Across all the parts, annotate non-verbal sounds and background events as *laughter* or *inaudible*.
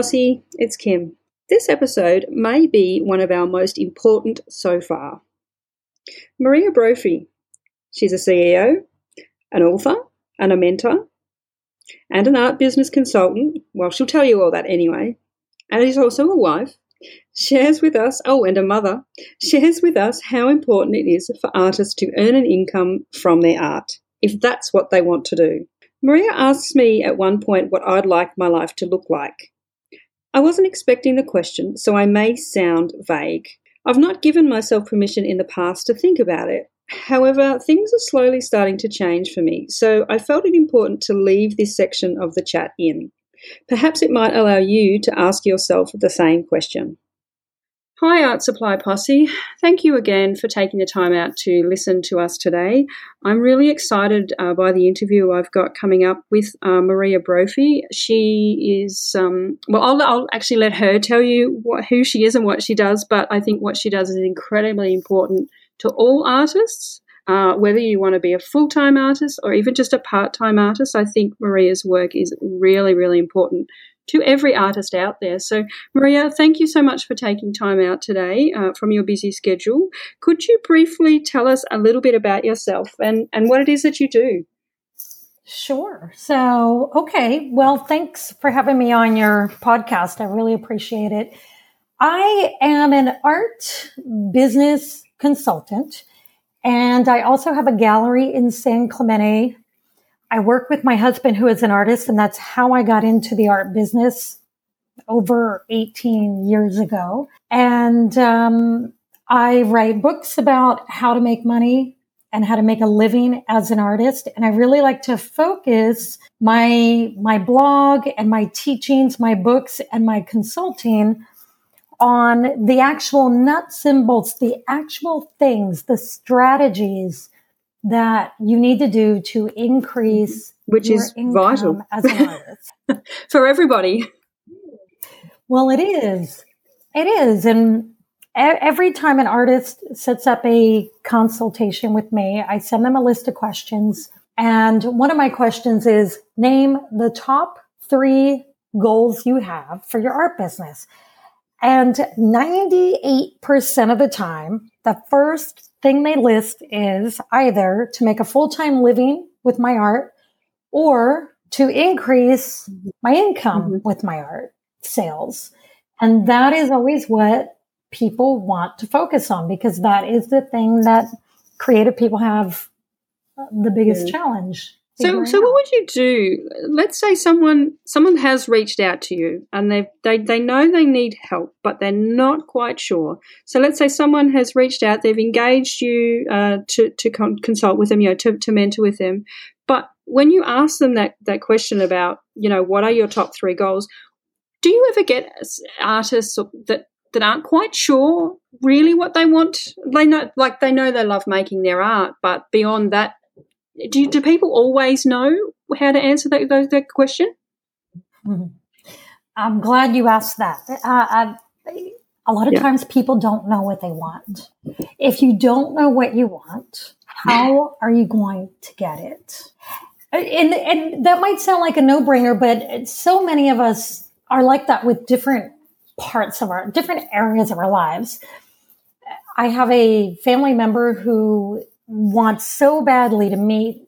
Posse, it's Kim. This episode may be one of our most important so far. Maria Brophy. She's a CEO, an author, and a mentor, and an art business consultant. Well, she'll tell you all that anyway. And is also a wife. Shares with us, oh, and a mother, shares with us how important it is for artists to earn an income from their art, if that's what they want to do. Maria asks me at one point what I'd like my life to look like. I wasn't expecting the question, so I may sound vague. I've not given myself permission in the past to think about it. However, things are slowly starting to change for me, so I felt it important to leave this section of the chat in. Perhaps it might allow you to ask yourself the same question. Hi, Art Supply Posse. Thank you again for taking the time out to listen to us today. I'm really excited uh, by the interview I've got coming up with uh, Maria Brophy. She is, um, well, I'll, I'll, actually let her tell you what, who she is and what she does, but I think what she does is incredibly important to all artists. Uh, whether you want to be a full time artist or even just a part time artist, I think Maria's work is really, really important to every artist out there. So, Maria, thank you so much for taking time out today uh, from your busy schedule. Could you briefly tell us a little bit about yourself and, and what it is that you do? Sure. So, okay. Well, thanks for having me on your podcast. I really appreciate it. I am an art business consultant, and I also have a gallery in San Clemente, I work with my husband who is an artist and that's how I got into the art business over 18 years ago. And um, I write books about how to make money and how to make a living as an artist. And I really like to focus my, my blog and my teachings, my books and my consulting on the actual nuts and bolts, the actual things, the strategies that you need to do to increase which is vital. as an artist. *laughs* For everybody. Well it is. It is. And every time an artist sets up a consultation with me i send them a list of questions. And one of my questions is name the top three goals you have for your art business and 98% of the time the first thing they list is either to make a full time living with my art or to increase my income mm-hmm. with my art sales. And that is always what people want to focus on because that is the thing that creative people have the biggest mm-hmm. challenge so, so what would you do? Let's say someone someone has reached out to you and they they they know they need help, but they're not quite sure. So, let's say someone has reached out, they've engaged you uh, to to con- consult with them, you know, to to mentor with them. But when you ask them that that question about, you know, what are your top three goals? Do you ever get artists that that aren't quite sure really what they want? They know, like they know they love making their art, but beyond that, do, do people always know how to answer that, that, that question? *laughs* I'm glad you asked that. Uh, I, a lot of yeah. times people don't know what they want. If you don't know what you want, how are you going to get it? And, and that might sound like a no brainer, but so many of us are like that with different parts of our, different areas of our lives. I have a family member who wants so badly to meet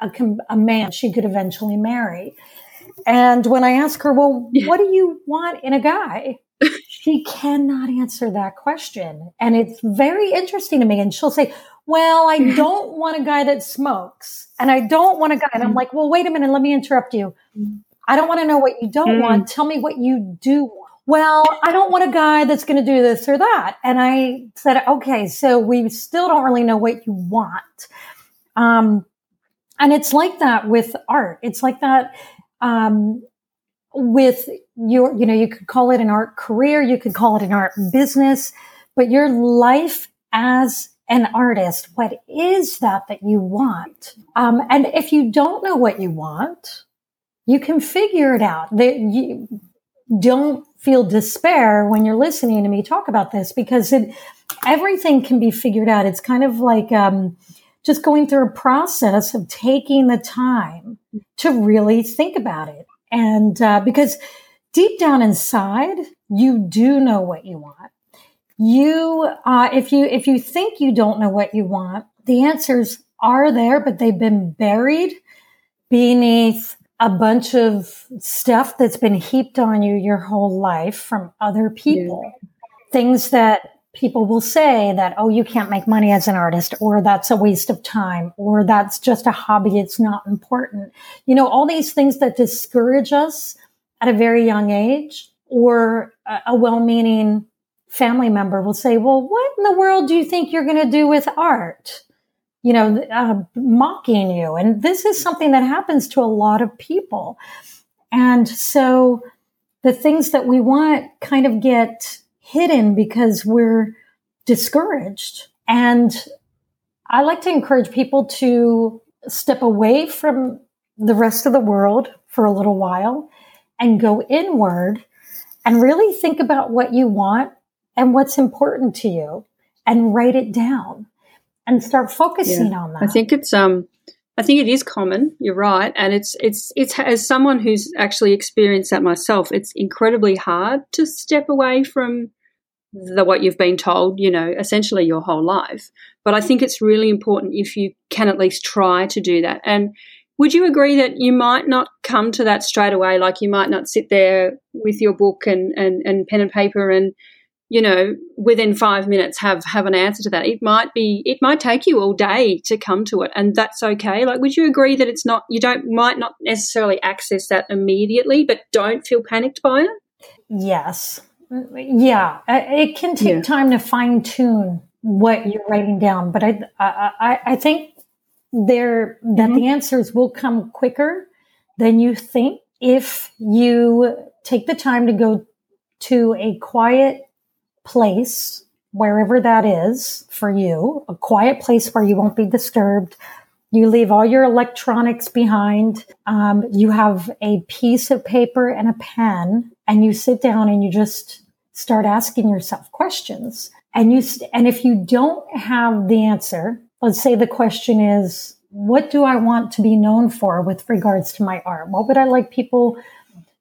a, a man she could eventually marry. And when I ask her, well, yeah. what do you want in a guy? *laughs* she cannot answer that question. And it's very interesting to me. And she'll say, well, I *laughs* don't want a guy that smokes and I don't want a guy. And I'm mm. like, well, wait a minute. Let me interrupt you. I don't want to know what you don't mm. want. Tell me what you do want well, I don't want a guy that's going to do this or that. And I said, okay, so we still don't really know what you want. Um, and it's like that with art. It's like that, um, with your, you know, you could call it an art career. You could call it an art business, but your life as an artist, what is that that you want? Um, and if you don't know what you want, you can figure it out. That you don't feel despair when you're listening to me talk about this because it, everything can be figured out. It's kind of like um, just going through a process of taking the time to really think about it. And uh, because deep down inside, you do know what you want. You, uh, if you, if you think you don't know what you want, the answers are there, but they've been buried beneath a bunch of stuff that's been heaped on you your whole life from other people. Yeah. Things that people will say that, oh, you can't make money as an artist, or that's a waste of time, or that's just a hobby. It's not important. You know, all these things that discourage us at a very young age, or a, a well meaning family member will say, well, what in the world do you think you're going to do with art? You know, uh, mocking you. And this is something that happens to a lot of people. And so the things that we want kind of get hidden because we're discouraged. And I like to encourage people to step away from the rest of the world for a little while and go inward and really think about what you want and what's important to you and write it down and start focusing yeah. on that. I think it's um I think it is common. You're right, and it's it's it's as someone who's actually experienced that myself. It's incredibly hard to step away from the what you've been told. You know, essentially your whole life. But I think it's really important if you can at least try to do that. And would you agree that you might not come to that straight away? Like you might not sit there with your book and and, and pen and paper and you know, within five minutes have have an answer to that. It might be it might take you all day to come to it, and that's okay. Like, would you agree that it's not you don't might not necessarily access that immediately, but don't feel panicked by it? Yes, yeah, it can take yeah. time to fine tune what you're writing down, but I I I think there that mm-hmm. the answers will come quicker than you think if you take the time to go to a quiet place, wherever that is for you, a quiet place where you won't be disturbed. You leave all your electronics behind. Um, you have a piece of paper and a pen, and you sit down and you just start asking yourself questions. And you, and if you don't have the answer, let's say the question is, what do I want to be known for with regards to my art? What would I like people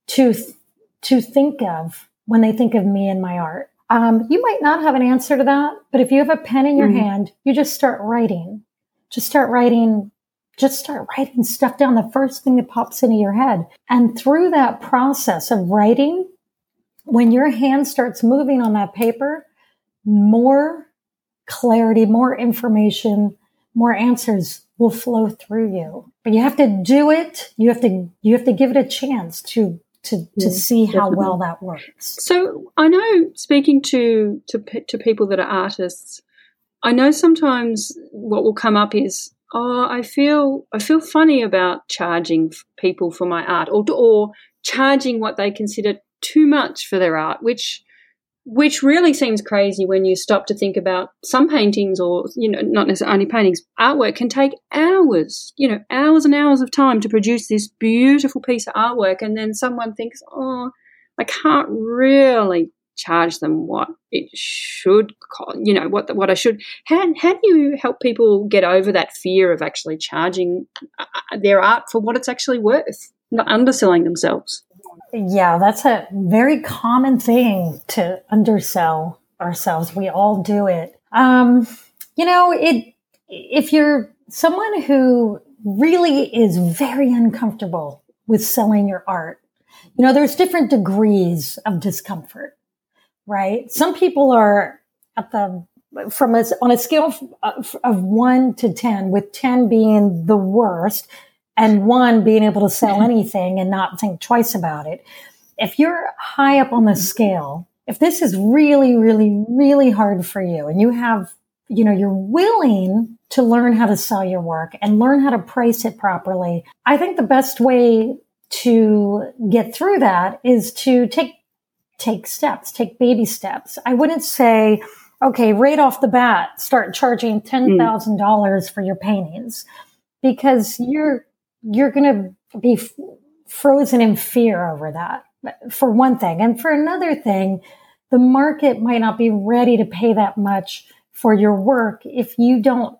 to, to think of when they think of me and my art? Um, you might not have an answer to that, but if you have a pen in your mm-hmm. hand, you just start writing. Just start writing. Just start writing stuff down, the first thing that pops into your head. And through that process of writing, when your hand starts moving on that paper, more clarity, more information, more answers will flow through you. But you have to do it. You have to, you have to give it a chance to to, to see how definitely. well that works. So I know speaking to, to to people that are artists, I know sometimes what will come up is, oh, I feel I feel funny about charging people for my art, or or charging what they consider too much for their art, which which really seems crazy when you stop to think about some paintings or you know not necessarily only paintings artwork can take hours you know hours and hours of time to produce this beautiful piece of artwork and then someone thinks oh i can't really charge them what it should cost you know what what i should. How, how do you help people get over that fear of actually charging uh, their art for what it's actually worth not underselling themselves yeah, that's a very common thing to undersell ourselves. We all do it. Um, you know, it if you're someone who really is very uncomfortable with selling your art, you know, there's different degrees of discomfort, right? Some people are at the from a, on a scale of, of one to 10, with 10 being the worst and one being able to sell anything and not think twice about it. If you're high up on the scale, if this is really, really, really hard for you and you have, you know, you're willing to learn how to sell your work and learn how to price it properly, I think the best way to get through that is to take, take steps, take baby steps. I wouldn't say, okay, right off the bat, start charging hmm. $10,000 for your paintings because you're you're going to be f- frozen in fear over that for one thing. And for another thing, the market might not be ready to pay that much for your work if you don't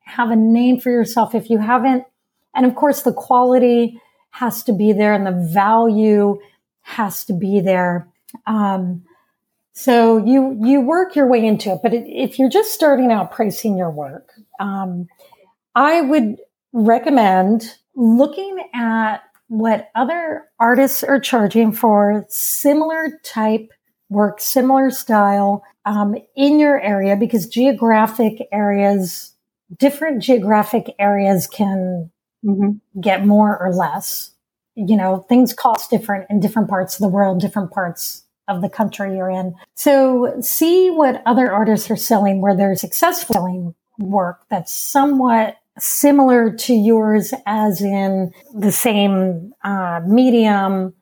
have a name for yourself, if you haven't, and of course the quality has to be there and the value has to be there. Um, so you you work your way into it, but if you're just starting out pricing your work, um, I would recommend looking at what other artists are charging for similar type work, similar style um, in your area, because geographic areas, different geographic areas can mm-hmm. get more or less. You know, things cost different in different parts of the world, different parts of the country you're in. So see what other artists are selling where they're successful selling work that's somewhat similar to yours as in the same uh, medium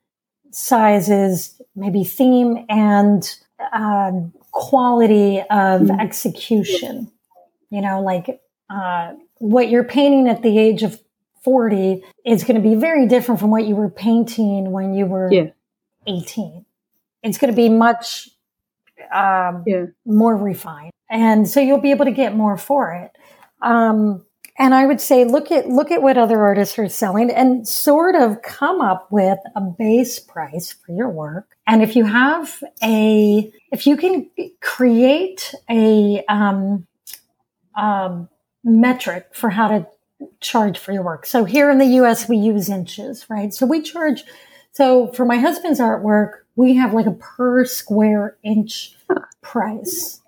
sizes, maybe theme and uh, quality of mm-hmm. execution. You know, like uh, what you're painting at the age of 40 is going to be very different from what you were painting when you were yeah. 18. It's going to be much um, yeah. more refined. And so you'll be able to get more for it. Um, and I would say look at look at what other artists are selling and sort of come up with a base price for your work. And if you have a if you can create a um, um, metric for how to charge for your work. So here in the US we use inches, right? So we charge so for my husband's artwork, we have like a per square inch price.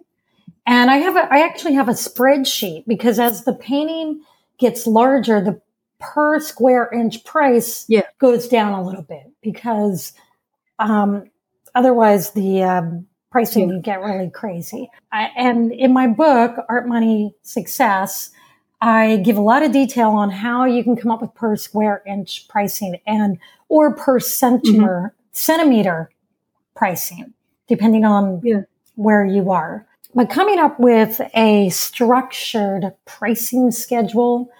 And I have a, I actually have a spreadsheet because as the painting gets larger, the per square inch price yeah. goes down a little bit because um, otherwise the um, pricing yeah. can get really crazy. I, and in my book, Art Money Success, I give a lot of detail on how you can come up with per square inch pricing and or per centimeter mm-hmm. centimeter pricing, depending on yeah. where you are. But coming up with a structured pricing schedule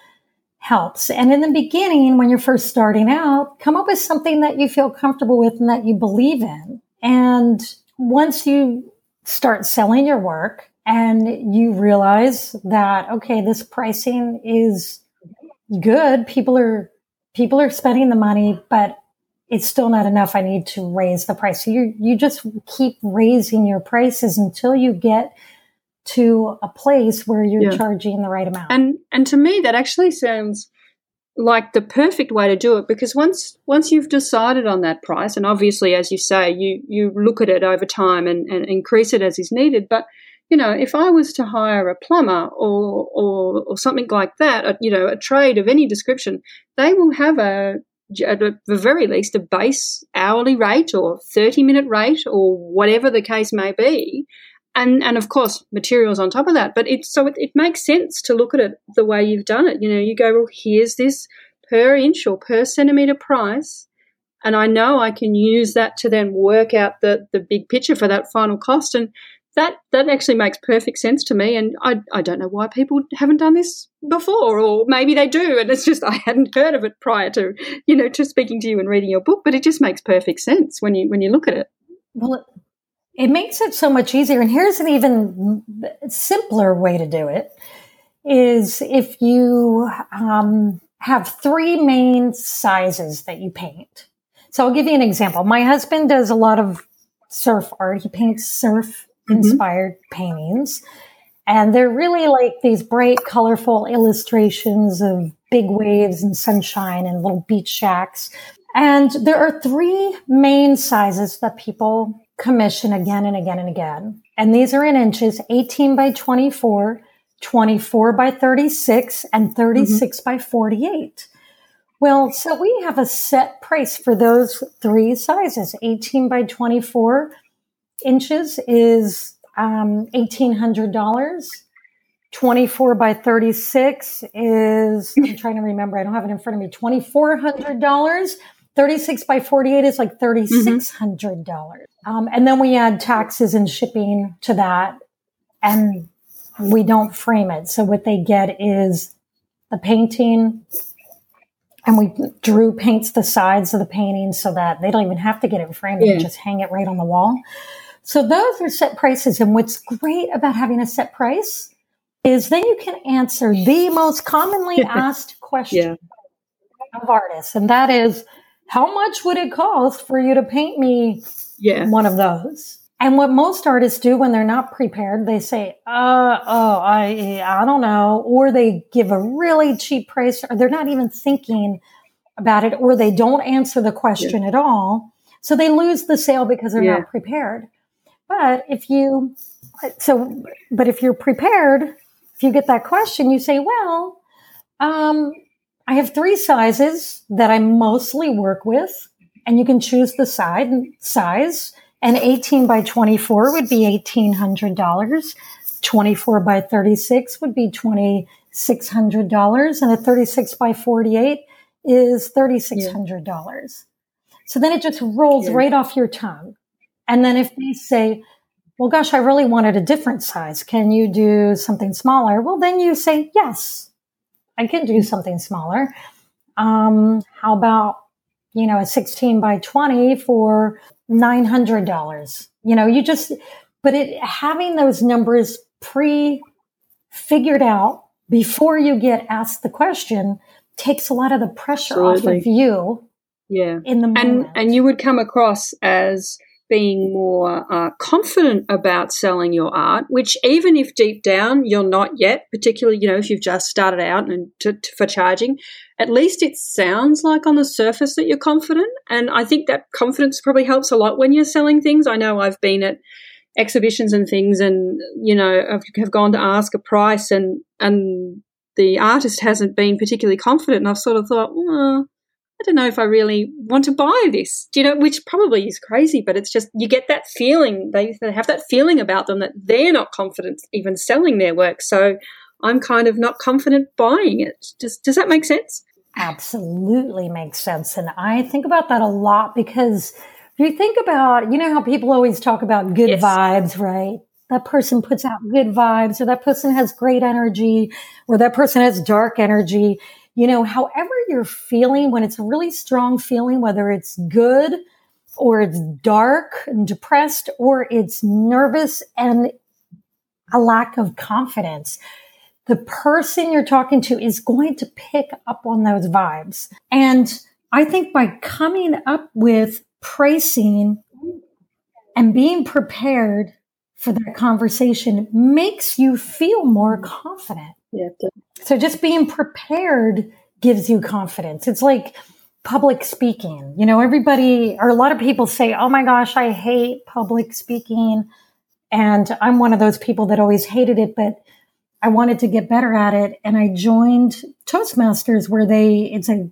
helps. And in the beginning, when you're first starting out, come up with something that you feel comfortable with and that you believe in. And once you start selling your work and you realize that, okay, this pricing is good. People are, people are spending the money, but it's still not enough. I need to raise the price. So you, you just keep raising your prices until you get to a place where you're yeah. charging the right amount. And and to me that actually sounds like the perfect way to do it because once once you've decided on that price and obviously as you say you you look at it over time and, and increase it as is needed but you know if i was to hire a plumber or or, or something like that a, you know a trade of any description they will have a at the very least a base hourly rate or 30 minute rate or whatever the case may be. And and of course materials on top of that. But it so it, it makes sense to look at it the way you've done it. You know you go well here's this per inch or per centimeter price and i know i can use that to then work out the the big picture for that final cost. And that that actually makes perfect sense to me and I, I don't know why people haven't done this before or maybe they do and it's just *laughs* I hadn't heard of it prior to you know to speaking to you and reading your book but it just makes perfect sense when you when you look at it well it makes it so much easier. And here's an even simpler way to do it is if you um, have three main sizes that you paint. So I'll give you an example. My husband does a lot of surf art. He paints surf inspired mm-hmm. paintings. And they're really like these bright, colorful illustrations of big waves and sunshine and little beach shacks. And there are three main sizes that people commission again and again and again. And these are in inches 18 by 24, 24 by 36, and 36 mm-hmm. by 48. Well, so we have a set price for those three sizes. 18 by 24 inches is um, $1,800. 24 by 36 is, I'm trying to remember, I don't have it in front of me, $2,400. 36 by 48 is like $3,600. Mm-hmm. Um, and then we add taxes and shipping to that and we don't frame it. So what they get is the painting and we Drew paints the sides of the painting so that they don't even have to get it framed. Yeah. They just hang it right on the wall. So those are set prices. And what's great about having a set price is then you can answer the most commonly *laughs* asked question yeah. of artists. And that is, how much would it cost for you to paint me yeah. one of those? And what most artists do when they're not prepared, they say, uh, oh, I, I don't know. Or they give a really cheap price or they're not even thinking about it or they don't answer the question yeah. at all. So they lose the sale because they're yeah. not prepared. But if you, so, but if you're prepared, if you get that question, you say, well, um, I have three sizes that I mostly work with and you can choose the side size and 18 by 24 would be $1,800. 24 by 36 would be $2,600. And a 36 by 48 is $3,600. Yeah. So then it just rolls yeah. right off your tongue. And then if they say, well, gosh, I really wanted a different size. Can you do something smaller? Well, then you say, yes, I can do something smaller. Um, how about, you know, a 16 by 20 for $900. You know, you just, but it, having those numbers pre figured out before you get asked the question takes a lot of the pressure Absolutely. off of you. Yeah. In the moment. And, and you would come across as being more uh, confident about selling your art, which even if deep down you're not yet, particularly, you know, if you've just started out and to, to, for charging, at least it sounds like on the surface that you're confident. And I think that confidence probably helps a lot when you're selling things. I know I've been at exhibitions and things and, you know, I've, have gone to ask a price and, and the artist hasn't been particularly confident. And I've sort of thought, well, I don't know if I really want to buy this, Do you know, which probably is crazy, but it's just, you get that feeling, they, they have that feeling about them that they're not confident even selling their work. So I'm kind of not confident buying it. Does, does that make sense? Absolutely makes sense. And I think about that a lot because if you think about, you know how people always talk about good yes. vibes, right? That person puts out good vibes or that person has great energy or that person has dark energy you know, however you're feeling, when it's a really strong feeling, whether it's good or it's dark and depressed or it's nervous and a lack of confidence, the person you're talking to is going to pick up on those vibes. And I think by coming up with pricing and being prepared for that conversation makes you feel more confident. Yeah. So just being prepared gives you confidence. It's like public speaking. You know, everybody or a lot of people say, "Oh my gosh, I hate public speaking." And I'm one of those people that always hated it, but I wanted to get better at it and I joined Toastmasters where they it's a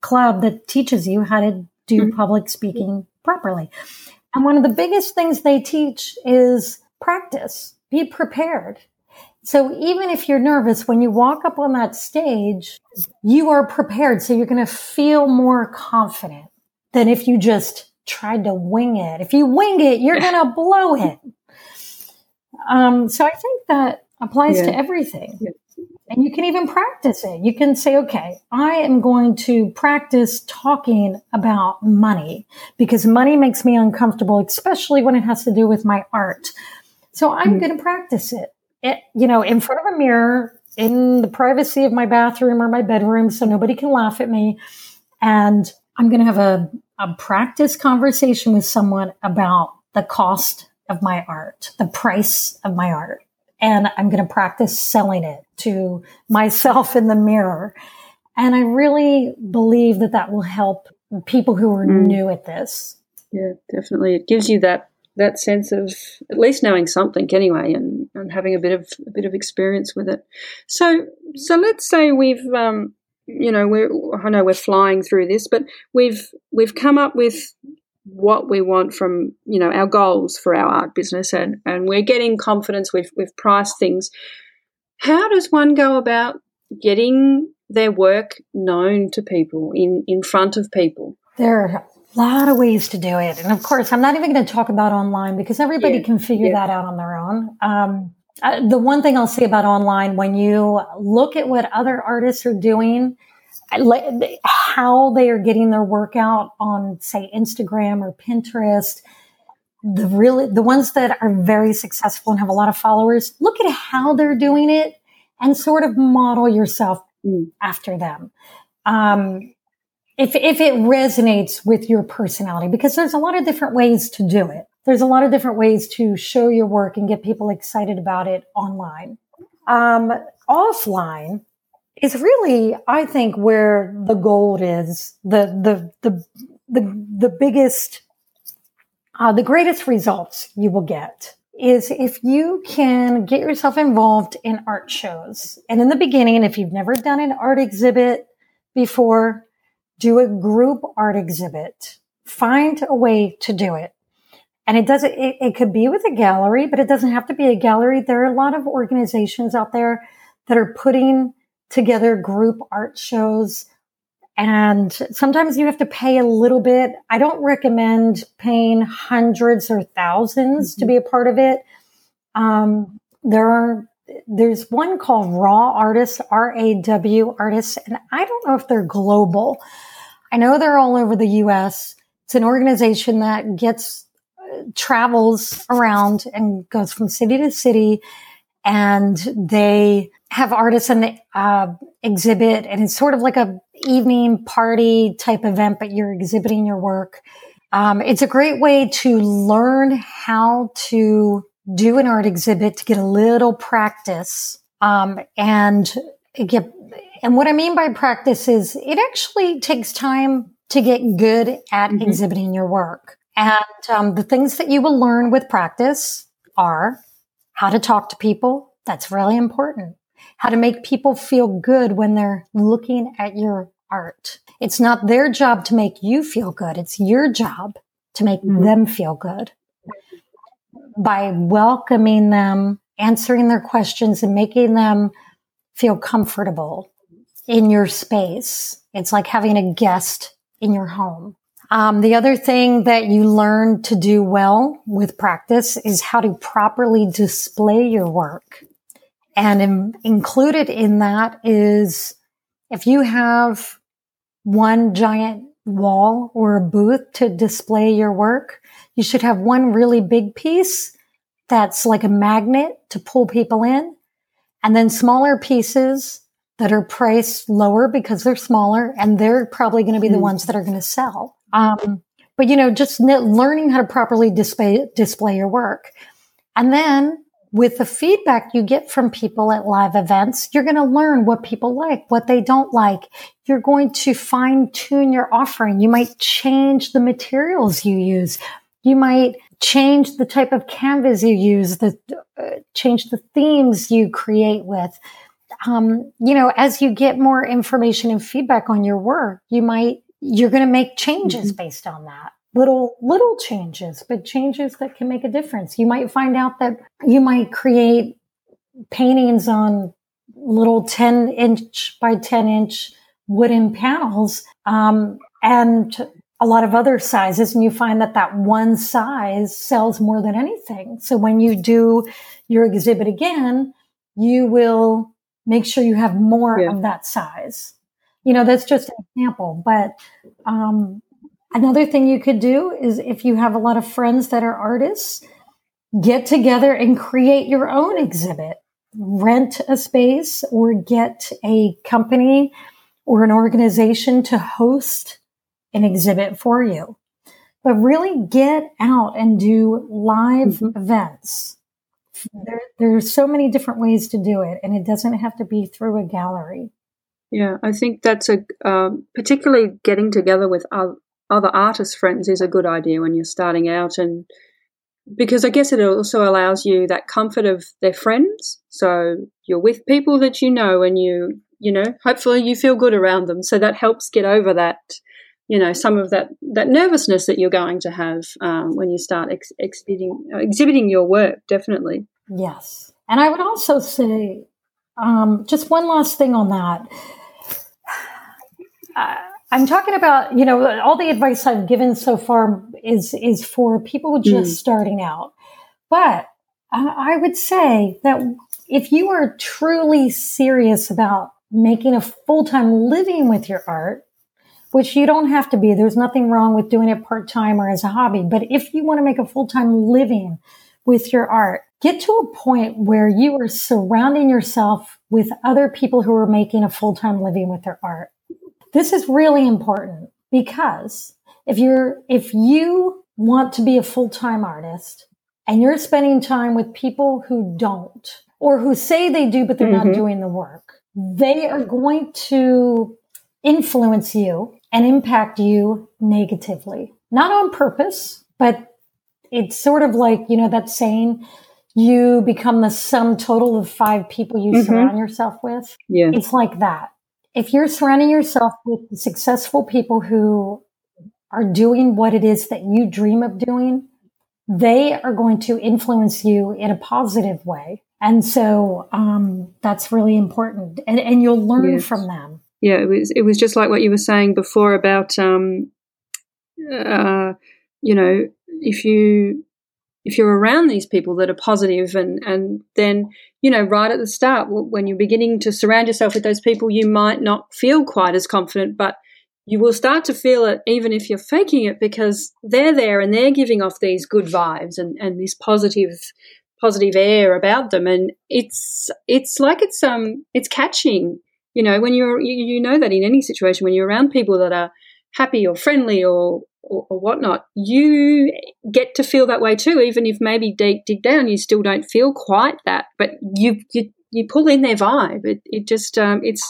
club that teaches you how to do mm-hmm. public speaking properly. And one of the biggest things they teach is practice. Be prepared. So even if you're nervous, when you walk up on that stage, you are prepared. So you're going to feel more confident than if you just tried to wing it. If you wing it, you're going *laughs* to blow it. Um, so I think that applies yeah. to everything. Yeah. And you can even practice it. You can say, okay, I am going to practice talking about money because money makes me uncomfortable, especially when it has to do with my art. So I'm mm-hmm. going to practice it it, you know, in front of a mirror in the privacy of my bathroom or my bedroom so nobody can laugh at me. And I'm going to have a, a practice conversation with someone about the cost of my art, the price of my art. And I'm going to practice selling it to myself in the mirror. And I really believe that that will help people who are mm. new at this. Yeah, definitely. It gives you that that sense of at least knowing something anyway and, and having a bit of a bit of experience with it. So so let's say we've um, you know we're I know we're flying through this, but we've we've come up with what we want from you know our goals for our art business and and we're getting confidence we've we've priced things how does one go about getting their work known to people in in front of people there lot of ways to do it. And of course, I'm not even going to talk about online because everybody yeah. can figure yeah. that out on their own. Um, uh, the one thing I'll say about online, when you look at what other artists are doing, how they are getting their work out on, say, Instagram or Pinterest, the really the ones that are very successful and have a lot of followers, look at how they're doing it and sort of model yourself mm. after them. Um, if, if it resonates with your personality, because there's a lot of different ways to do it. There's a lot of different ways to show your work and get people excited about it online. Um, offline is really, I think, where the gold is, the, the, the, the, the biggest, uh, the greatest results you will get is if you can get yourself involved in art shows. And in the beginning, if you've never done an art exhibit before, do a group art exhibit. Find a way to do it. And it doesn't, it, it could be with a gallery, but it doesn't have to be a gallery. There are a lot of organizations out there that are putting together group art shows. And sometimes you have to pay a little bit. I don't recommend paying hundreds or 1000s mm-hmm. to be a part of it. Um, there are, there's one called Raw Artists, R-A-W Artists, and I don't know if they're global. I know they're all over the U.S. It's an organization that gets, uh, travels around and goes from city to city and they have artists in the uh, exhibit and it's sort of like a evening party type event but you're exhibiting your work um, it's a great way to learn how to do an art exhibit to get a little practice um, and get and what i mean by practice is it actually takes time to get good at mm-hmm. exhibiting your work and um, the things that you will learn with practice are how to talk to people. That's really important. How to make people feel good when they're looking at your art. It's not their job to make you feel good. It's your job to make mm-hmm. them feel good by welcoming them, answering their questions and making them feel comfortable in your space. It's like having a guest in your home. Um, the other thing that you learn to do well with practice is how to properly display your work. And in, included in that is if you have one giant wall or a booth to display your work, you should have one really big piece that's like a magnet to pull people in and then smaller pieces that are priced lower because they're smaller and they're probably going to be mm. the hmm. ones that are going to sell. Um, but you know, just learning how to properly display, display your work. And then with the feedback you get from people at live events, you're going to learn what people like, what they don't like. You're going to fine tune your offering. You might change the materials you use. You might change the type of canvas you use, the uh, change the themes you create with. Um, you know, as you get more information and feedback on your work, you might you're going to make changes mm-hmm. based on that little little changes but changes that can make a difference you might find out that you might create paintings on little 10 inch by 10 inch wooden panels um, and a lot of other sizes and you find that that one size sells more than anything so when you do your exhibit again you will make sure you have more yeah. of that size you know, that's just an example. But um, another thing you could do is if you have a lot of friends that are artists, get together and create your own exhibit. Rent a space or get a company or an organization to host an exhibit for you. But really get out and do live mm-hmm. events. There, there are so many different ways to do it, and it doesn't have to be through a gallery. Yeah, I think that's a um, particularly getting together with other artist friends is a good idea when you're starting out, and because I guess it also allows you that comfort of their friends. So you're with people that you know, and you you know hopefully you feel good around them. So that helps get over that you know some of that that nervousness that you're going to have um, when you start ex- exhibiting exhibiting your work. Definitely. Yes, and I would also say um, just one last thing on that. *sighs* Uh, I'm talking about, you know, all the advice I've given so far is is for people just mm. starting out. But I would say that if you are truly serious about making a full time living with your art, which you don't have to be, there's nothing wrong with doing it part time or as a hobby. But if you want to make a full time living with your art, get to a point where you are surrounding yourself with other people who are making a full time living with their art this is really important because if you're, if you want to be a full time artist and you're spending time with people who don't or who say they do, but they're mm-hmm. not doing the work, they are going to influence you and impact you negatively. Not on purpose, but it's sort of like, you know, that saying, you become the sum total of five people you mm-hmm. surround yourself with. Yeah. It's like that. If you're surrounding yourself with successful people who are doing what it is that you dream of doing, they are going to influence you in a positive way. And so um, that's really important. And, and you'll learn yes. from them. Yeah, it was it was just like what you were saying before about um, uh, you know, if you if you're around these people that are positive and and then you know right at the start when you're beginning to surround yourself with those people you might not feel quite as confident but you will start to feel it even if you're faking it because they're there and they're giving off these good vibes and, and this positive positive air about them. And it's it's like it's um it's catching you know when you're you, you know that in any situation when you're around people that are happy or friendly or or, or, whatnot, you get to feel that way too. Even if maybe deep dig down, you still don't feel quite that, but you you, you pull in their vibe. It it just um, it's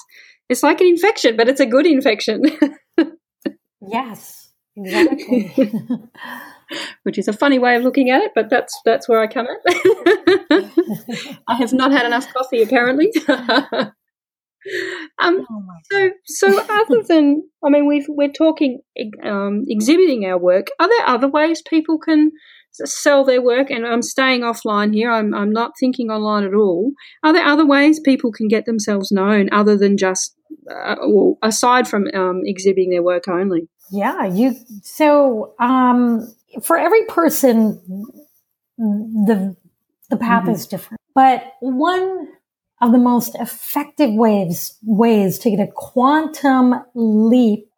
it's like an infection, but it's a good infection. *laughs* yes, exactly. *laughs* Which is a funny way of looking at it, but that's that's where I come at. *laughs* I have not had enough coffee, apparently. Um, oh so, so other *laughs* than, I mean, we've, we're talking um, exhibiting our work. Are there other ways people can sell their work? And I'm staying offline here. I'm, I'm not thinking online at all. Are there other ways people can get themselves known other than just, uh, well, aside from um, exhibiting their work only? Yeah, you. So, um, for every person, the the path mm-hmm. is different. But one of the most effective ways, ways to get a quantum leap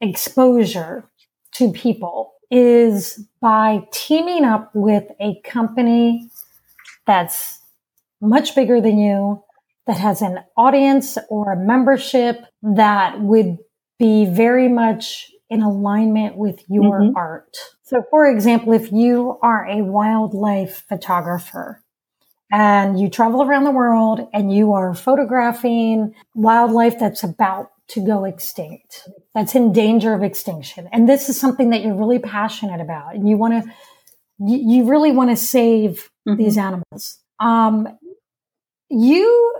exposure to people is by teaming up with a company that's much bigger than you, that has an audience or a membership that would be very much in alignment with your mm-hmm. art. So, for example, if you are a wildlife photographer, and you travel around the world and you are photographing wildlife that's about to go extinct, that's in danger of extinction. And this is something that you're really passionate about and you want to, you really want to save mm-hmm. these animals. Um, you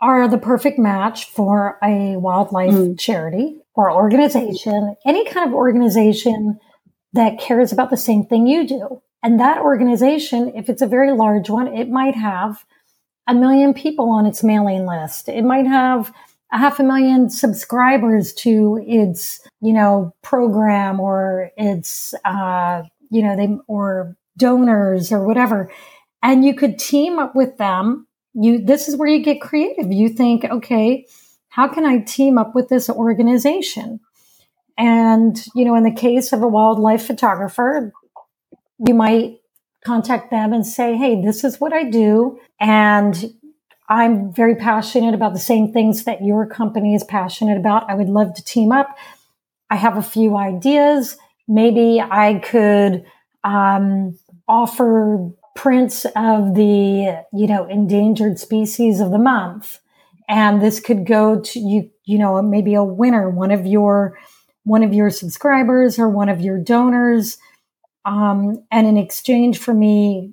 are the perfect match for a wildlife mm. charity or organization, any kind of organization that cares about the same thing you do. And that organization, if it's a very large one, it might have a million people on its mailing list. It might have a half a million subscribers to its, you know, program or its, uh, you know, they, or donors or whatever. And you could team up with them. You, this is where you get creative. You think, okay, how can I team up with this organization? And, you know, in the case of a wildlife photographer, you might contact them and say, Hey, this is what I do. And I'm very passionate about the same things that your company is passionate about. I would love to team up. I have a few ideas. Maybe I could um, offer prints of the, you know, endangered species of the month. And this could go to you, you know, maybe a winner, one of your, one of your subscribers or one of your donors um, and in exchange for me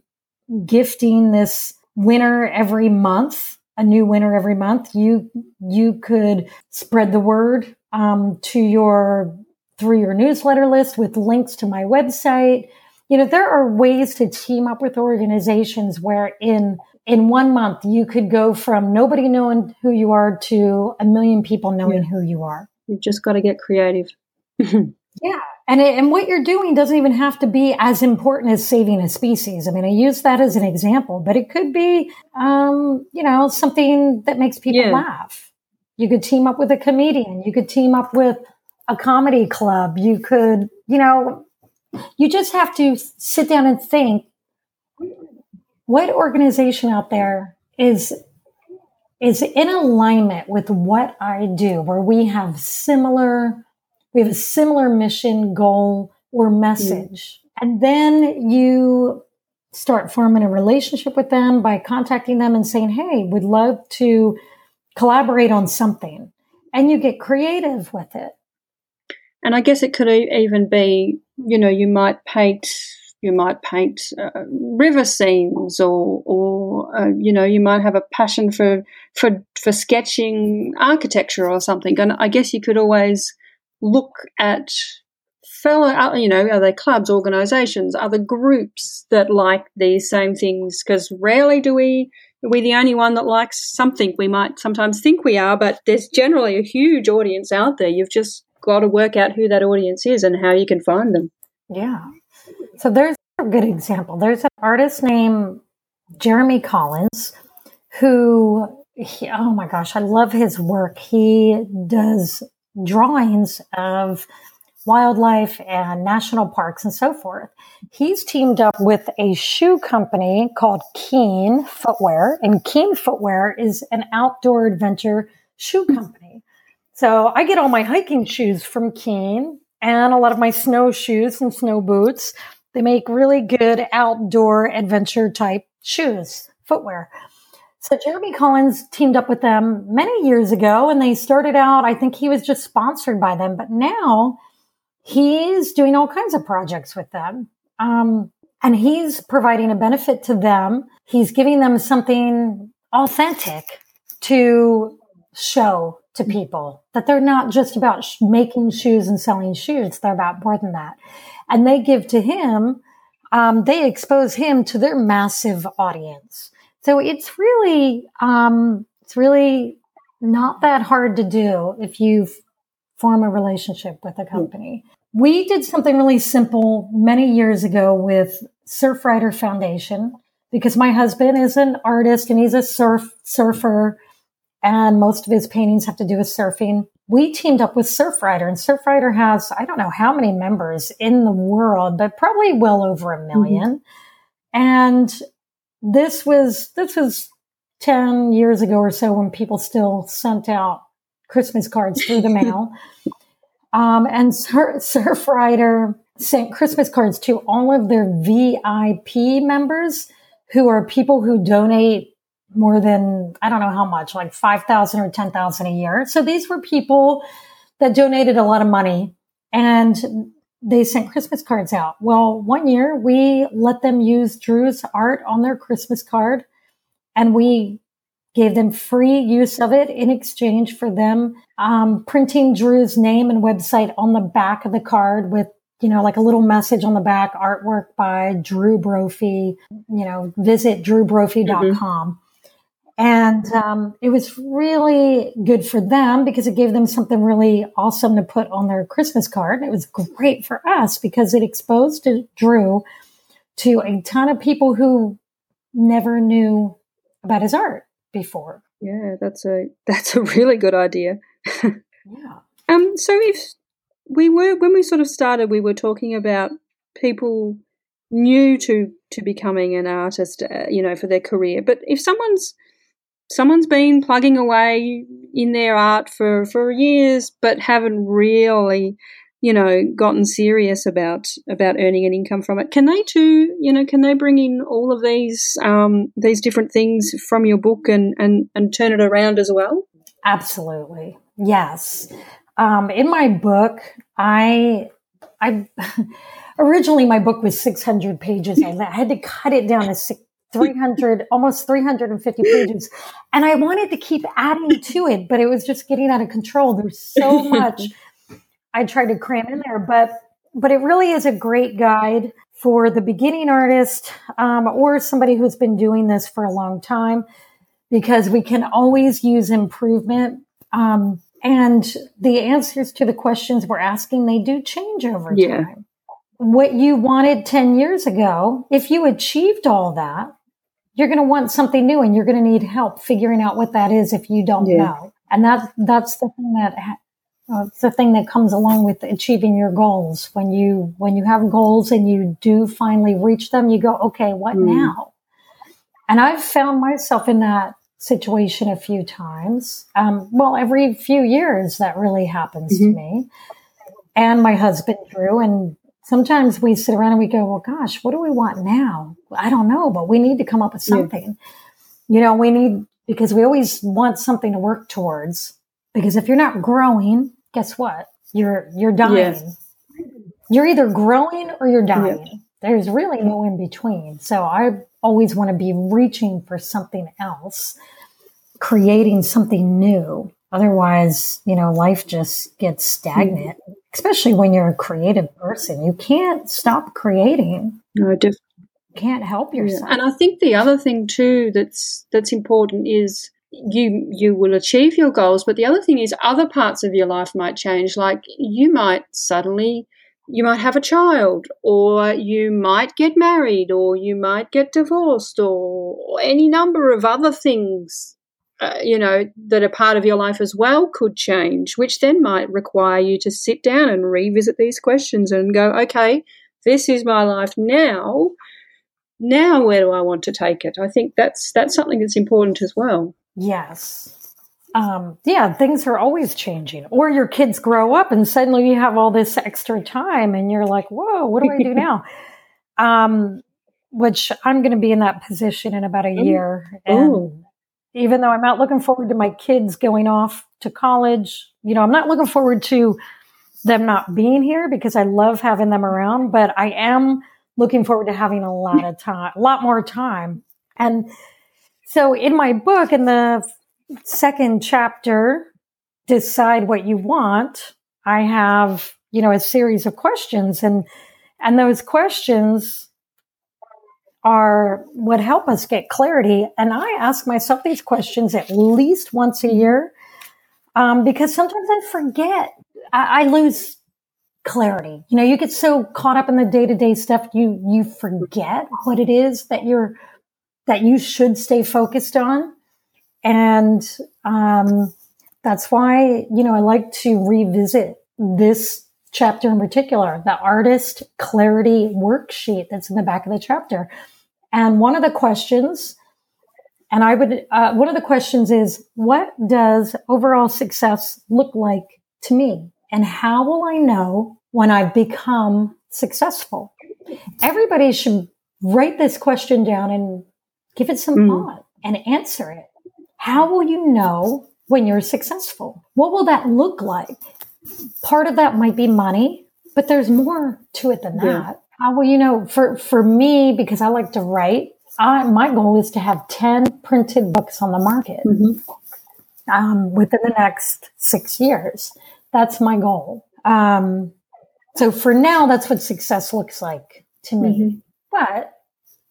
gifting this winner every month, a new winner every month, you you could spread the word um, to your through your newsletter list with links to my website. You know, there are ways to team up with organizations where in in one month you could go from nobody knowing who you are to a million people knowing yeah. who you are. You've just got to get creative. *laughs* yeah, and it, and what you're doing doesn't even have to be as important as saving a species. I mean, I use that as an example, but it could be, um, you know, something that makes people yeah. laugh. You could team up with a comedian. You could team up with a comedy club. You could, you know, you just have to sit down and think what organization out there is is in alignment with what I do, where we have similar, we have a similar mission, goal, or message. Mm. And then you start forming a relationship with them by contacting them and saying, Hey, we'd love to collaborate on something. And you get creative with it. And I guess it could even be, you know, you might paint you might paint uh, river scenes or, or uh, you know, you might have a passion for, for, for sketching architecture or something. And I guess you could always look at fellow, uh, you know, are they clubs, organizations, other groups that like these same things? Because rarely do we, we're we the only one that likes something? We might sometimes think we are, but there's generally a huge audience out there. You've just got to work out who that audience is and how you can find them. Yeah. So there's a good example. There's an artist named Jeremy Collins who, he, oh my gosh, I love his work. He does drawings of wildlife and national parks and so forth. He's teamed up with a shoe company called Keen Footwear, and Keen Footwear is an outdoor adventure shoe company. So I get all my hiking shoes from Keen and a lot of my snowshoes and snow boots. They make really good outdoor adventure type shoes, footwear. So Jeremy Collins teamed up with them many years ago and they started out, I think he was just sponsored by them, but now he's doing all kinds of projects with them. Um, and he's providing a benefit to them. He's giving them something authentic to show to people that they're not just about sh- making shoes and selling shoes. They're about more than that. And they give to him, um, they expose him to their massive audience. So it's really, um, it's really not that hard to do if you form a relationship with a company. We did something really simple many years ago with Surfrider Foundation because my husband is an artist and he's a surf surfer and most of his paintings have to do with surfing. We teamed up with Surfrider, and Surfrider has, I don't know how many members in the world, but probably well over a 1000000 mm-hmm. And this was, this was 10 years ago or so when people still sent out Christmas cards through the mail. *laughs* Um, and Sur- Surfrider sent Christmas cards to all of their VIP members who are people who donate more than, I don't know how much, like 5,000 or 10,000 a year. So these were people that donated a lot of money and they sent Christmas cards out. Well, one year we let them use Drew's art on their Christmas card and we gave them free use of it in exchange for them um, printing Drew's name and website on the back of the card with you know, like a little message on the back, artwork by Drew Brophy, you know, visit drewbrophy.com. Mm-hmm. And um, it was really good for them because it gave them something really awesome to put on their Christmas card. It was great for us because it exposed Drew to a ton of people who never knew about his art before. Yeah, that's a *laughs* that's a really good idea. yeah. Um. So if we were when we sort of started, we were talking about people new to to becoming an artist, uh, you know, for their career. But if someone's someone's been plugging away in their art for, for years, but haven't really, you know, gotten serious about about earning an income from it. Can they too, you know, can they bring in all of these um, these different things from your book and, and and turn it around as well? Absolutely, yes. Um, in my book, I I. *laughs* originally my book was 600 pages. I had to cut it down to 300, almost 350 pages. And I wanted to keep adding to it, but it was just getting out of control. There's so much I tried to cram in there, but, but it really is a great guide for the beginning artist, um, or somebody who's been doing this for a long time because we can always use improvement. Um, and the answers to the questions we're asking, they do change over yeah. time. What you wanted 10 years ago, if you achieved all that, you're going to want something new and you're going to need help figuring out what that is if you don't yeah. know. And that, that's the thing that, uh, the thing that comes along with achieving your goals. When you, when you have goals and you do finally reach them, you go, okay, what mm. now? And I've found myself in that situation a few times. Um, well, every few years that really happens mm-hmm. to me. And my husband Drew, and sometimes we sit around and we go, well, gosh, what do we want now? I don't know, but we need to come up with something. Yeah. You know, we need, because we always want something to work towards. Because if you're not growing, guess what? You're, you're dying. Yes. You're either growing or you're dying. Yeah. There's really no in between. So I always want to be reaching for something else, creating something new. Otherwise, you know, life just gets stagnant, mm-hmm. especially when you're a creative person. You can't stop creating. No, definitely. can't help yourself. Yeah. And I think the other thing too that's that's important is you you will achieve your goals, but the other thing is other parts of your life might change. Like you might suddenly you might have a child, or you might get married, or you might get divorced, or, or any number of other things, uh, you know, that are part of your life as well could change, which then might require you to sit down and revisit these questions and go, okay, this is my life now. Now, where do I want to take it? I think that's that's something that's important as well. Yes um, yeah, things are always changing. Or your kids grow up and suddenly you have all this extra time and you're like, whoa, what do I do now? *laughs* um, which I'm going to be in that position in about a year. And Ooh. Even though I'm not looking forward to my kids going off to college, you know, I'm not looking forward to them not being here because I love having them around, but I am looking forward to having a lot of time, a lot more time. And so in my book, in the second chapter, decide what you want, I have, you know, a series of questions and, and those questions are what help us get clarity. And I ask myself these questions at least once a year um, because sometimes I forget. I, I, lose clarity. You know, you get so caught up in the day to day stuff, you you forget what it is that you're that you should stay focused on. And um, that's why, you know, I like to revisit this chapter in particular, the artist clarity worksheet that's in the back of the chapter. And one of the questions, and I would, uh, one of the questions is, what does overall success look like to me? And how will I know when I've become successful? Everybody should write this question down and give it some mm. thought and answer it. How will you know when you're successful? What will that look like? Part of that might be money, but there's more to it than that. How will you know? For, for me, because I like to write, I, my goal is to have 10 printed books on the market mm-hmm. um, within the next six years. That's my goal. Um, so for now, that's what success looks like to me. Mm-hmm. But,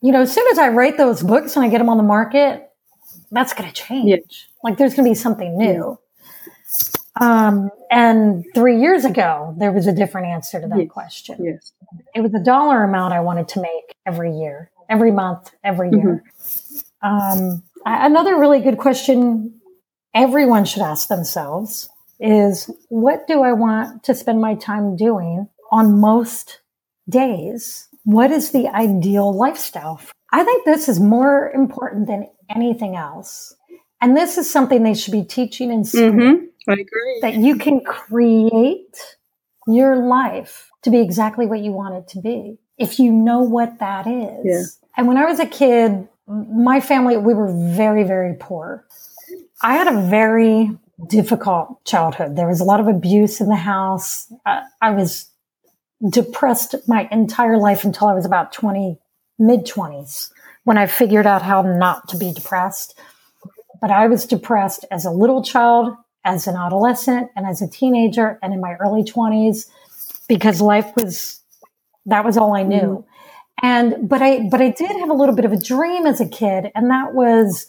you know, as soon as I write those books and I get them on the market, that's going to change. Yeah. Like there's going to be something new. Um, and three years ago, there was a different answer to that yes. question. Yes. It was a dollar amount I wanted to make every year, every month, every year. Mm-hmm. Um, another really good question everyone should ask themselves is what do I want to spend my time doing on most days? What is the ideal lifestyle? I think this is more important than anything else. And this is something they should be teaching in school. Mm-hmm. I agree. That you can create your life to be exactly what you want it to be if you know what that is. Yeah. And when I was a kid, my family, we were very, very poor. I had a very difficult childhood. There was a lot of abuse in the house. I, I was depressed my entire life until I was about 20, mid 20s when I figured out how not to be depressed. But I was depressed as a little child, as an adolescent, and as a teenager, and in my early 20s because life was that was all I knew. Mm-hmm. And but I but I did have a little bit of a dream as a kid, and that was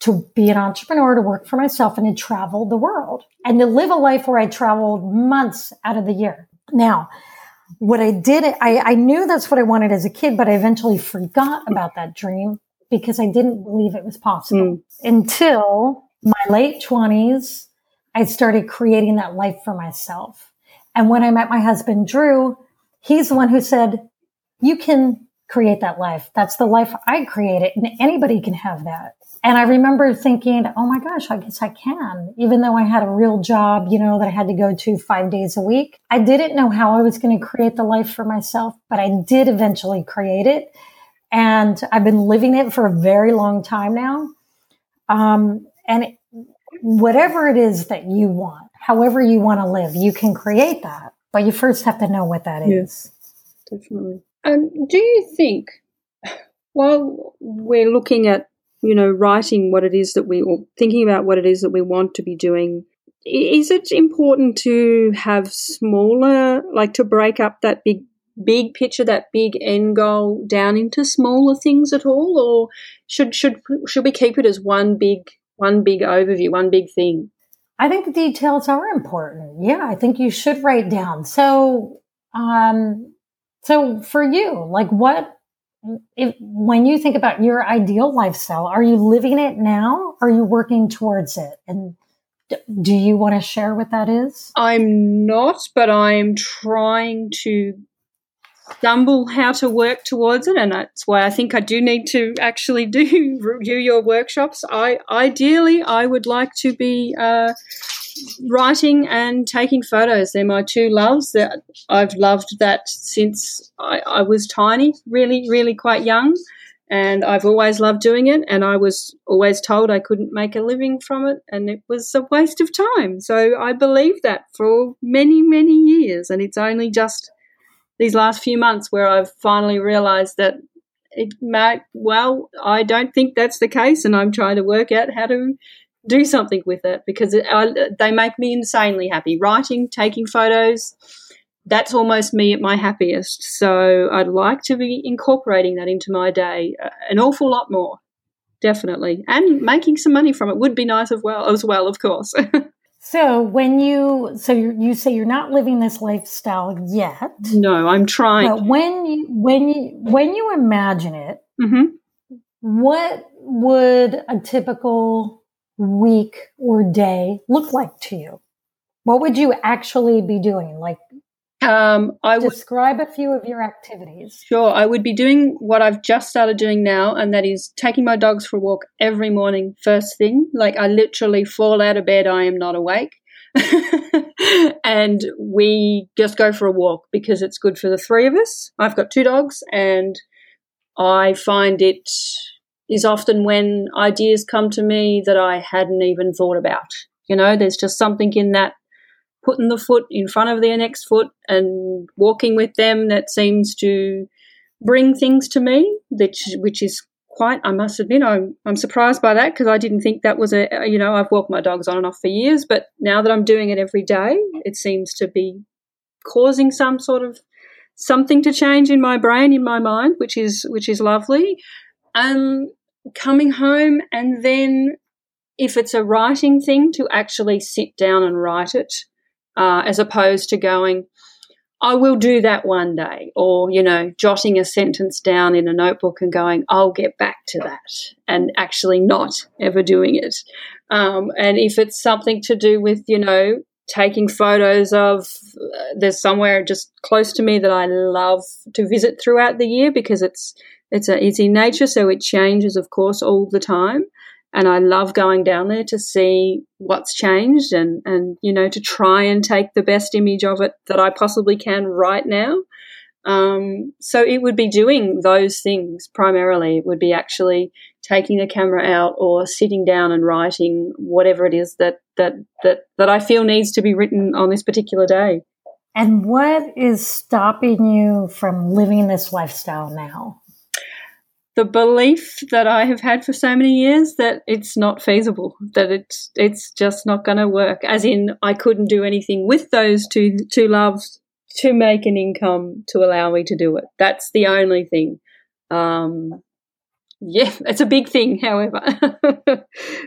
to be an entrepreneur, to work for myself, and to travel the world and to live a life where I traveled months out of the year. Now, what I did, I, I knew that's what I wanted as a kid, but I eventually forgot about that dream because I didn't believe it was possible mm. until my late twenties. I started creating that life for myself. And when I met my husband, Drew, he's the one who said, you can create that life. That's the life I created, and anybody can have that. And I remember thinking, oh my gosh, I guess I can, even though I had a real job, you know, that I had to go to five days a week. I didn't know how I was going to create the life for myself, but I did eventually create it. And I've been living it for a very long time now. Um, and whatever it is that you want, however you want to live, you can create that. But you first have to know what that is. Yes, definitely. Um, do you think, while we're looking at, you know, writing what it is that we, or thinking about what it is that we want to be doing, is it important to have smaller, like to break up that big, big picture, that big end goal down into smaller things at all, or should should should we keep it as one big one big overview, one big thing? I think the details are important. Yeah, I think you should write down. So, um, so for you, like what, if, when you think about your ideal lifestyle, are you living it now? Are you working towards it? And do you want to share what that is? I'm not, but I'm trying to stumble how to work towards it, and that's why I think I do need to actually do *laughs* review your workshops. I ideally I would like to be uh, writing and taking photos. They're my two loves. That I've loved that since I, I was tiny, really, really quite young. And I've always loved doing it, and I was always told I couldn't make a living from it, and it was a waste of time. So I believed that for many, many years, and it's only just these last few months where I've finally realized that it might, well, I don't think that's the case. And I'm trying to work out how to do something with it because it, I, they make me insanely happy. Writing, taking photos, that's almost me at my happiest. So I'd like to be incorporating that into my day uh, an awful lot more, definitely, and making some money from it would be nice as well. As well, of course. *laughs* So when you so you, you say you're not living this lifestyle yet. No, I'm trying. But when you when you when you imagine it, mm-hmm. what would a typical week or day look like to you? What would you actually be doing? Like um, I would describe a few of your activities. Sure, I would be doing what I've just started doing now, and that is taking my dogs for a walk every morning, first thing. Like I literally fall out of bed, I am not awake. *laughs* and we just go for a walk because it's good for the three of us. I've got two dogs, and I find it is often when ideas come to me that I hadn't even thought about. You know, there's just something in that putting the foot in front of their next foot and walking with them that seems to bring things to me, which which is quite. I must admit, I'm I'm surprised by that because I didn't think that was a. You know, I've walked my dogs on and off for years, but now that I'm doing it every day, it seems to be causing some sort of something to change in my brain, in my mind, which is which is lovely. Um, coming home and then if it's a writing thing to actually sit down and write it uh, as opposed to going, I will do that one day, or, you know, jotting a sentence down in a notebook and going, I'll get back to that, and actually not ever doing it. Um, and if it's something to do with, you know, taking photos of, uh, there's somewhere just close to me that I love to visit throughout the year because it's, it's, a, it's in nature, so it changes, of course, all the time and I love going down there to see what's changed and, and you know to try and take the best image of it that I possibly can right now. Um, so it would be doing those things primarily. It would be actually taking the camera out or sitting down and writing whatever it is that that that that I feel needs to be written on this particular day. And what is stopping you from living this lifestyle now? The belief that I have had for so many years that it's not feasible, that it's it's just not going to work. As in, I couldn't do anything with those two two loves to make an income to allow me to do it. That's the only thing. Um, yeah, *laughs* it's a big thing. However, *laughs*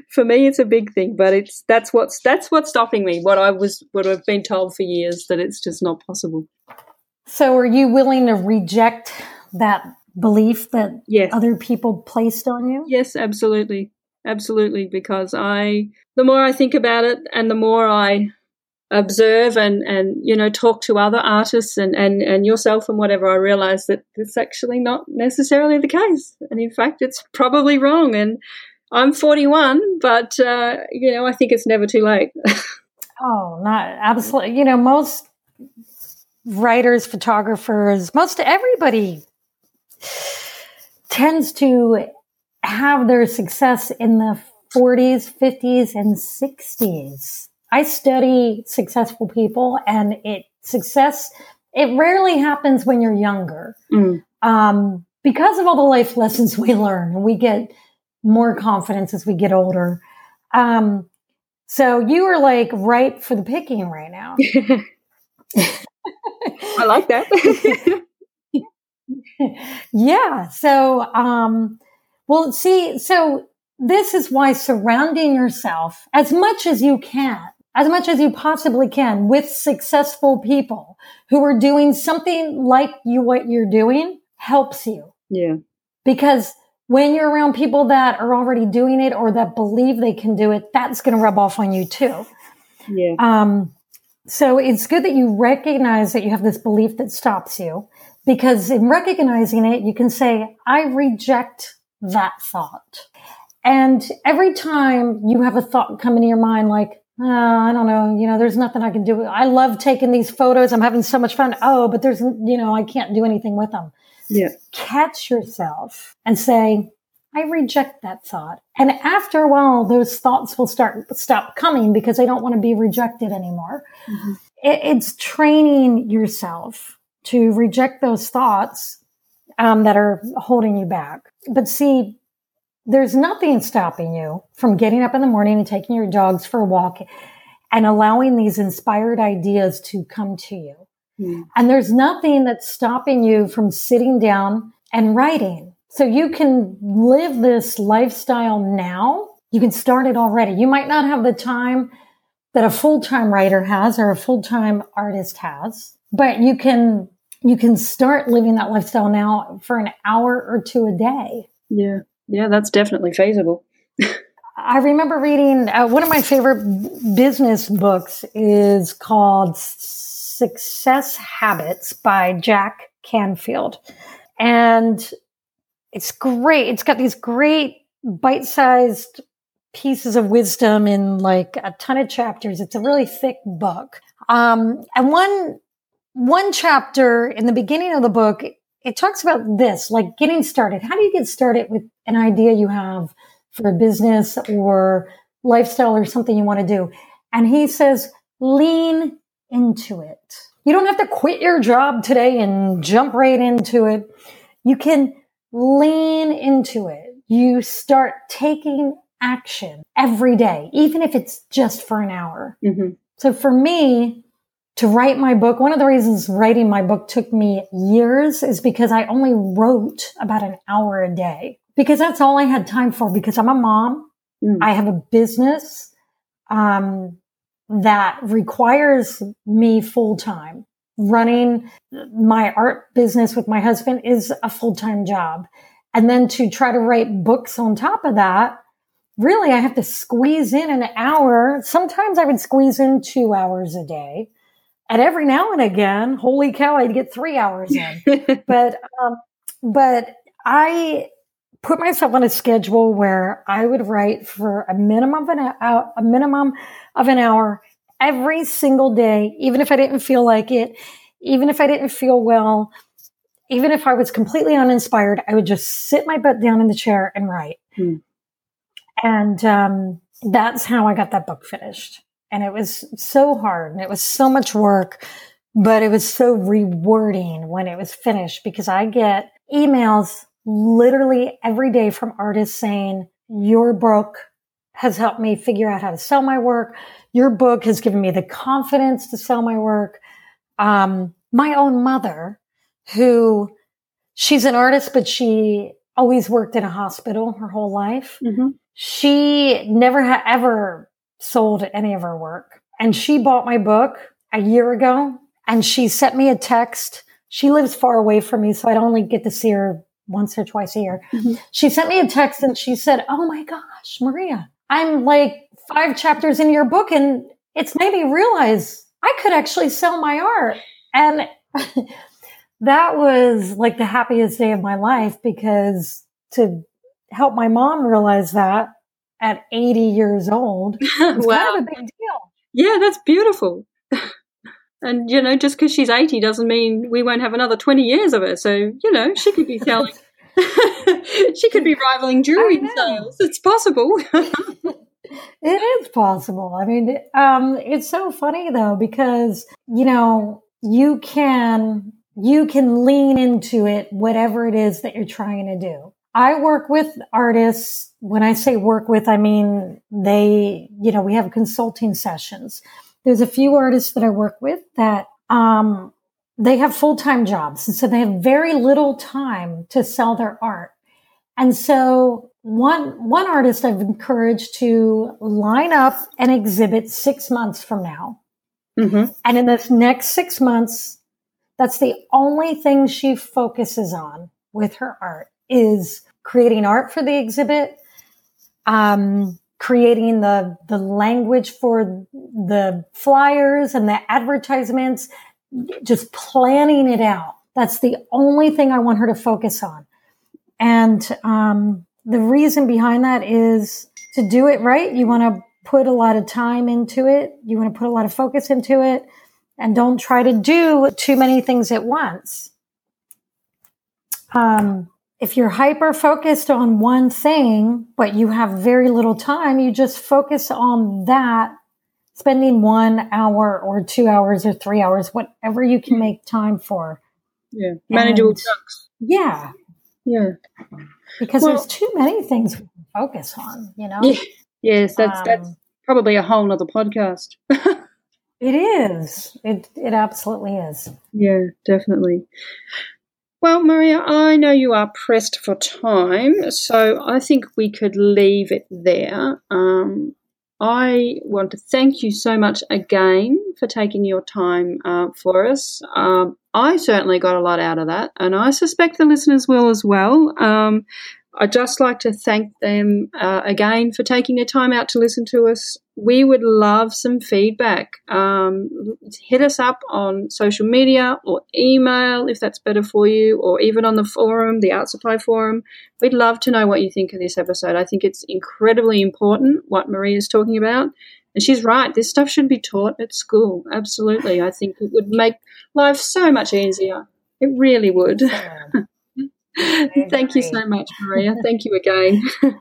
for me, it's a big thing. But it's that's what's that's what's stopping me. What I was what I've been told for years that it's just not possible. So, are you willing to reject that belief that yes. other people placed on you? Yes, absolutely. Absolutely. Because I, the more I think about it and the more I observe and and you know talk to other artists and and and yourself and whatever i realize that it's actually not necessarily the case and in fact it's probably wrong and i'm 41 but uh, you know i think it's never too late *laughs* oh not absolutely you know most writers photographers most everybody tends to have their success in the 40s 50s and 60s I study successful people and it success, it rarely happens when you're younger. Mm. Um, because of all the life lessons we learn and we get more confidence as we get older. Um, so you are like ripe for the picking right now. *laughs* I like that. *laughs* *laughs* yeah. So, um, well, see, so this is why surrounding yourself as much as you can as much as you possibly can with successful people who are doing something like you, what you're doing helps you. Yeah. Because when you're around people that are already doing it or that believe they can do it, that's going to rub off on you too. Yeah. Um, so it's good that you recognize that you have this belief that stops you because in recognizing it, you can say, I reject that thought. And every time you have a thought come into your mind, like, uh, I don't know. You know, there's nothing I can do. I love taking these photos. I'm having so much fun. Oh, but there's, you know, I can't do anything with them. Yeah. Catch yourself and say, I reject that thought. And after a while, those thoughts will start, stop coming because they don't want to be rejected anymore. Mm-hmm. It, it's training yourself to reject those thoughts um, that are holding you back. But see, there's nothing stopping you from getting up in the morning and taking your dogs for a walk and allowing these inspired ideas to come to you. Mm. And there's nothing that's stopping you from sitting down and writing. So you can live this lifestyle now. You can start it already. You might not have the time that a full-time writer has or a full-time artist has, but you can you can start living that lifestyle now for an hour or two a day. Yeah. Yeah, that's definitely feasible. I remember reading uh, one of my favorite business books is called Success Habits by Jack Canfield. And it's great. It's got these great bite sized pieces of wisdom in like a ton of chapters. It's a really thick book. Um, and one, one chapter in the beginning of the book it talks about this, like getting started. How do you get started with an idea you have for a business or lifestyle or something you want to do? And he says, lean into it. You don't have to quit your job today and jump right into it. You can lean into it. You start taking action every day, even if it's just for an hour. Mm-hmm. So for me, to write my book, one of the reasons writing my book took me years is because I only wrote about an hour a day because that's all I had time for because I'm a mom. Mm. I have a business, um, that requires me full time. Running my art business with my husband is a full time job. And then to try to write books on top of that, really I have to squeeze in an hour. Sometimes I would squeeze in two hours a day and every now and again, holy cow, I'd get three hours in. *laughs* but, um, but I put myself on a schedule where I would write for a minimum of an hour, a minimum of an hour every single day, even if I didn't feel like it, even if I didn't feel well, even if I was completely uninspired, I would just sit my butt down in the chair and write. Hmm. And um, that's how I got that book finished and it was so hard and it was so much work, but it was so rewarding when it was finished because I get emails literally every day from artists saying, your book has helped me figure out how to sell my work. Your book has given me the confidence to sell my work. Um, my own mother, who she's an artist, but she always worked in a hospital her whole life. Mm-hmm. She never had ever sold any of her work. And she bought my book a year ago and she sent me a text. She lives far away from me, so I'd only get to see her once or twice a year. Mm-hmm. She sent me a text and she said, Oh my gosh, Maria, I'm like five chapters in your book and it's made me realize I could actually sell my art. And *laughs* that was like the happiest day of my life because to help my mom realize that at 80 years old *laughs* wow. kind of a big deal. Yeah, that's beautiful. *laughs* and, you know, just because she's 80 doesn't mean we won't have another 20 years of her. So, you know, she could be selling. *laughs* she could be rivaling jewelry sales. It's possible. it is possible. I mean, um, it's so funny though because you know you can you can lean into it, whatever it is that you're trying to do. I work with artists. When I say work with, I mean they, you know, we have consulting sessions. There's a few artists that I work with that um, they have full time jobs, and so they have very little time to sell their art. And so one one artist I've encouraged to line up an exhibit six months from now, mm-hmm. and in this next six months, that's the only thing she focuses on with her art is creating art for the exhibit, um, creating the the language for the flyers and the advertisements, just planning it out. That's the only thing I want her to focus on. And um, the reason behind that is to do it right. You want to put a lot of time into it. You want to put a lot of focus into it and don't try to do too many things at once. Um, if you're hyper focused on one thing, but you have very little time, you just focus on that, spending one hour or two hours or three hours, whatever you can make time for. Yeah, manageable chunks. Yeah, yeah. Because well, there's too many things we can focus on, you know? Yeah. Yes, that's um, that's probably a whole nother podcast. *laughs* it is. It it absolutely is. Yeah, definitely. Well, Maria, I know you are pressed for time, so I think we could leave it there. Um, I want to thank you so much again for taking your time uh, for us. Um, I certainly got a lot out of that, and I suspect the listeners will as well. Um, I'd just like to thank them uh, again for taking their time out to listen to us. We would love some feedback. Um, hit us up on social media or email if that's better for you, or even on the forum, the Art Supply Forum. We'd love to know what you think of this episode. I think it's incredibly important what Maria is talking about. And she's right, this stuff should be taught at school. Absolutely. I think it would make life so much easier. It really would. *laughs* thank you so much, Maria. Thank you again. *laughs*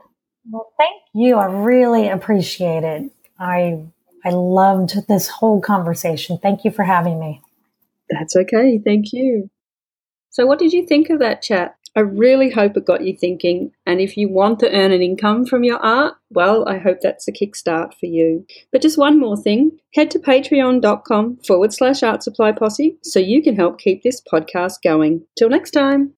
well, thank you. I really appreciate it. I I loved this whole conversation. Thank you for having me. That's okay. Thank you. So, what did you think of that chat? I really hope it got you thinking. And if you want to earn an income from your art, well, I hope that's a kickstart for you. But just one more thing head to patreon.com forward slash art supply posse so you can help keep this podcast going. Till next time.